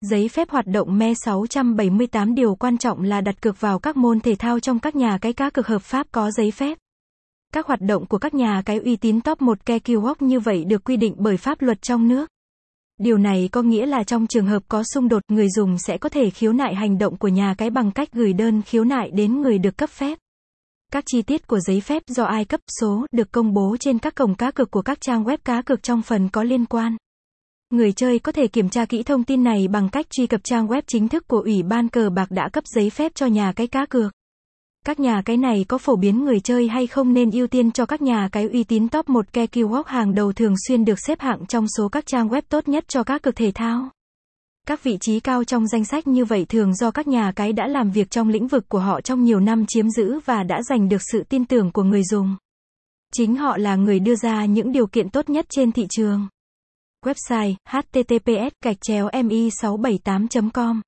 Giấy phép hoạt động me 678 điều quan trọng là đặt cược vào các môn thể thao trong các nhà cái cá cược hợp pháp có giấy phép. Các hoạt động của các nhà cái uy tín top 1 Kekiwok như vậy được quy định bởi pháp luật trong nước. Điều này có nghĩa là trong trường hợp có xung đột, người dùng sẽ có thể khiếu nại hành động của nhà cái bằng cách gửi đơn khiếu nại đến người được cấp phép. Các chi tiết của giấy phép do ai cấp số được công bố trên các cổng cá cược của các trang web cá cược trong phần có liên quan. Người chơi có thể kiểm tra kỹ thông tin này bằng cách truy cập trang web chính thức của Ủy ban cờ bạc đã cấp giấy phép cho nhà cái cá cược. Các nhà cái này có phổ biến người chơi hay không nên ưu tiên cho các nhà cái uy tín top 1 Kekiwok hàng đầu thường xuyên được xếp hạng trong số các trang web tốt nhất cho các cực thể thao. Các vị trí cao trong danh sách như vậy thường do các nhà cái đã làm việc trong lĩnh vực của họ trong nhiều năm chiếm giữ và đã giành được sự tin tưởng của người dùng. Chính họ là người đưa ra những điều kiện tốt nhất trên thị trường. Website https mi 678 com